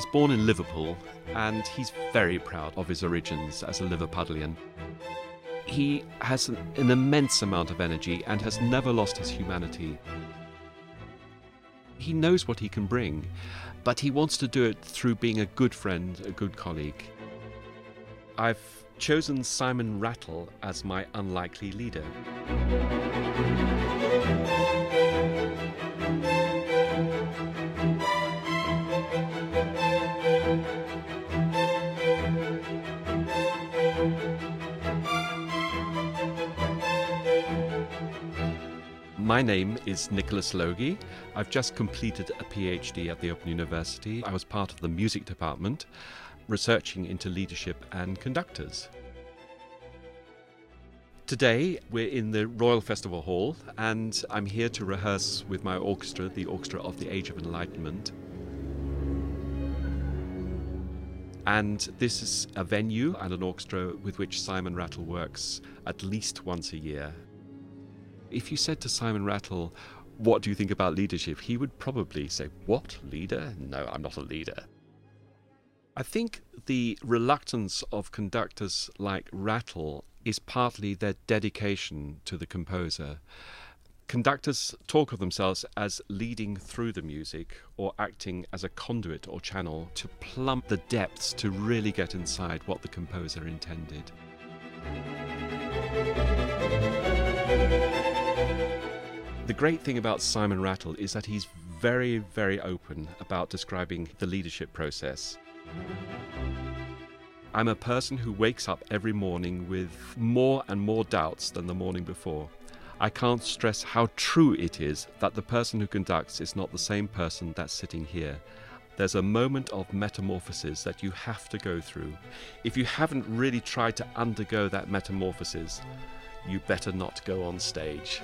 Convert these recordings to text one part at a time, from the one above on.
He's born in Liverpool and he's very proud of his origins as a Liverpudlian. He has an, an immense amount of energy and has never lost his humanity. He knows what he can bring, but he wants to do it through being a good friend, a good colleague. I've chosen Simon Rattle as my unlikely leader. My name is Nicholas Logie. I've just completed a PhD at the Open University. I was part of the music department, researching into leadership and conductors. Today, we're in the Royal Festival Hall, and I'm here to rehearse with my orchestra, the Orchestra of the Age of Enlightenment. And this is a venue and an orchestra with which Simon Rattle works at least once a year. If you said to Simon Rattle, What do you think about leadership? he would probably say, What? Leader? No, I'm not a leader. I think the reluctance of conductors like Rattle is partly their dedication to the composer. Conductors talk of themselves as leading through the music or acting as a conduit or channel to plumb the depths to really get inside what the composer intended. The great thing about Simon Rattle is that he's very, very open about describing the leadership process. I'm a person who wakes up every morning with more and more doubts than the morning before. I can't stress how true it is that the person who conducts is not the same person that's sitting here. There's a moment of metamorphosis that you have to go through. If you haven't really tried to undergo that metamorphosis, you better not go on stage.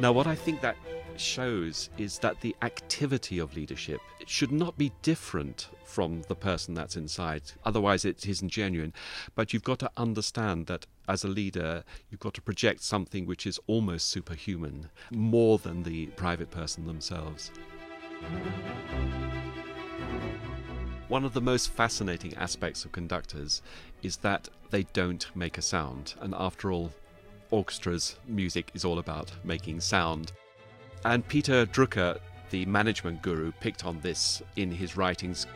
Now, what I think that shows is that the activity of leadership should not be different from the person that's inside. Otherwise, it isn't genuine. But you've got to understand that as a leader, you've got to project something which is almost superhuman, more than the private person themselves. One of the most fascinating aspects of conductors is that they don't make a sound. And after all, orchestras, music is all about making sound. And Peter Drucker, the management guru, picked on this in his writings.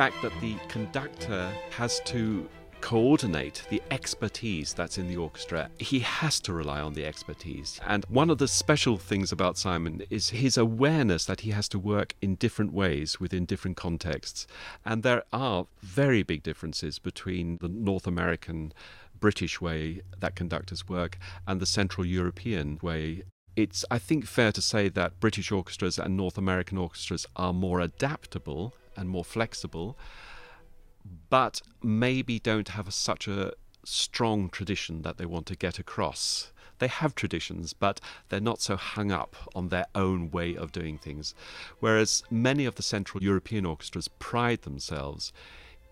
Fact that the conductor has to coordinate the expertise that's in the orchestra. He has to rely on the expertise. And one of the special things about Simon is his awareness that he has to work in different ways within different contexts. And there are very big differences between the North American British way that conductors work and the Central European way it's, I think, fair to say that British orchestras and North American orchestras are more adaptable and more flexible but maybe don't have such a strong tradition that they want to get across. They have traditions, but they're not so hung up on their own way of doing things. Whereas many of the Central European orchestras pride themselves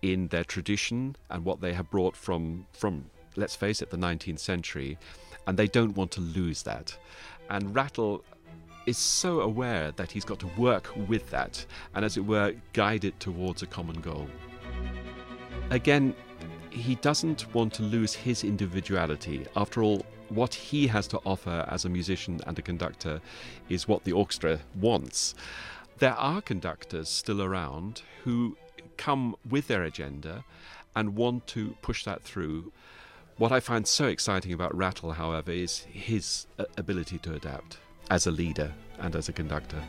in their tradition and what they have brought from, from let's face it, the 19th century, and they don't want to lose that. And Rattle is so aware that he's got to work with that and, as it were, guide it towards a common goal again, he doesn't want to lose his individuality. After all, what he has to offer as a musician and a conductor is what the orchestra wants. There are conductors still around who come with their agenda and want to push that through. What I find so exciting about Rattle, however, is his uh, ability to adapt as a leader and as a conductor.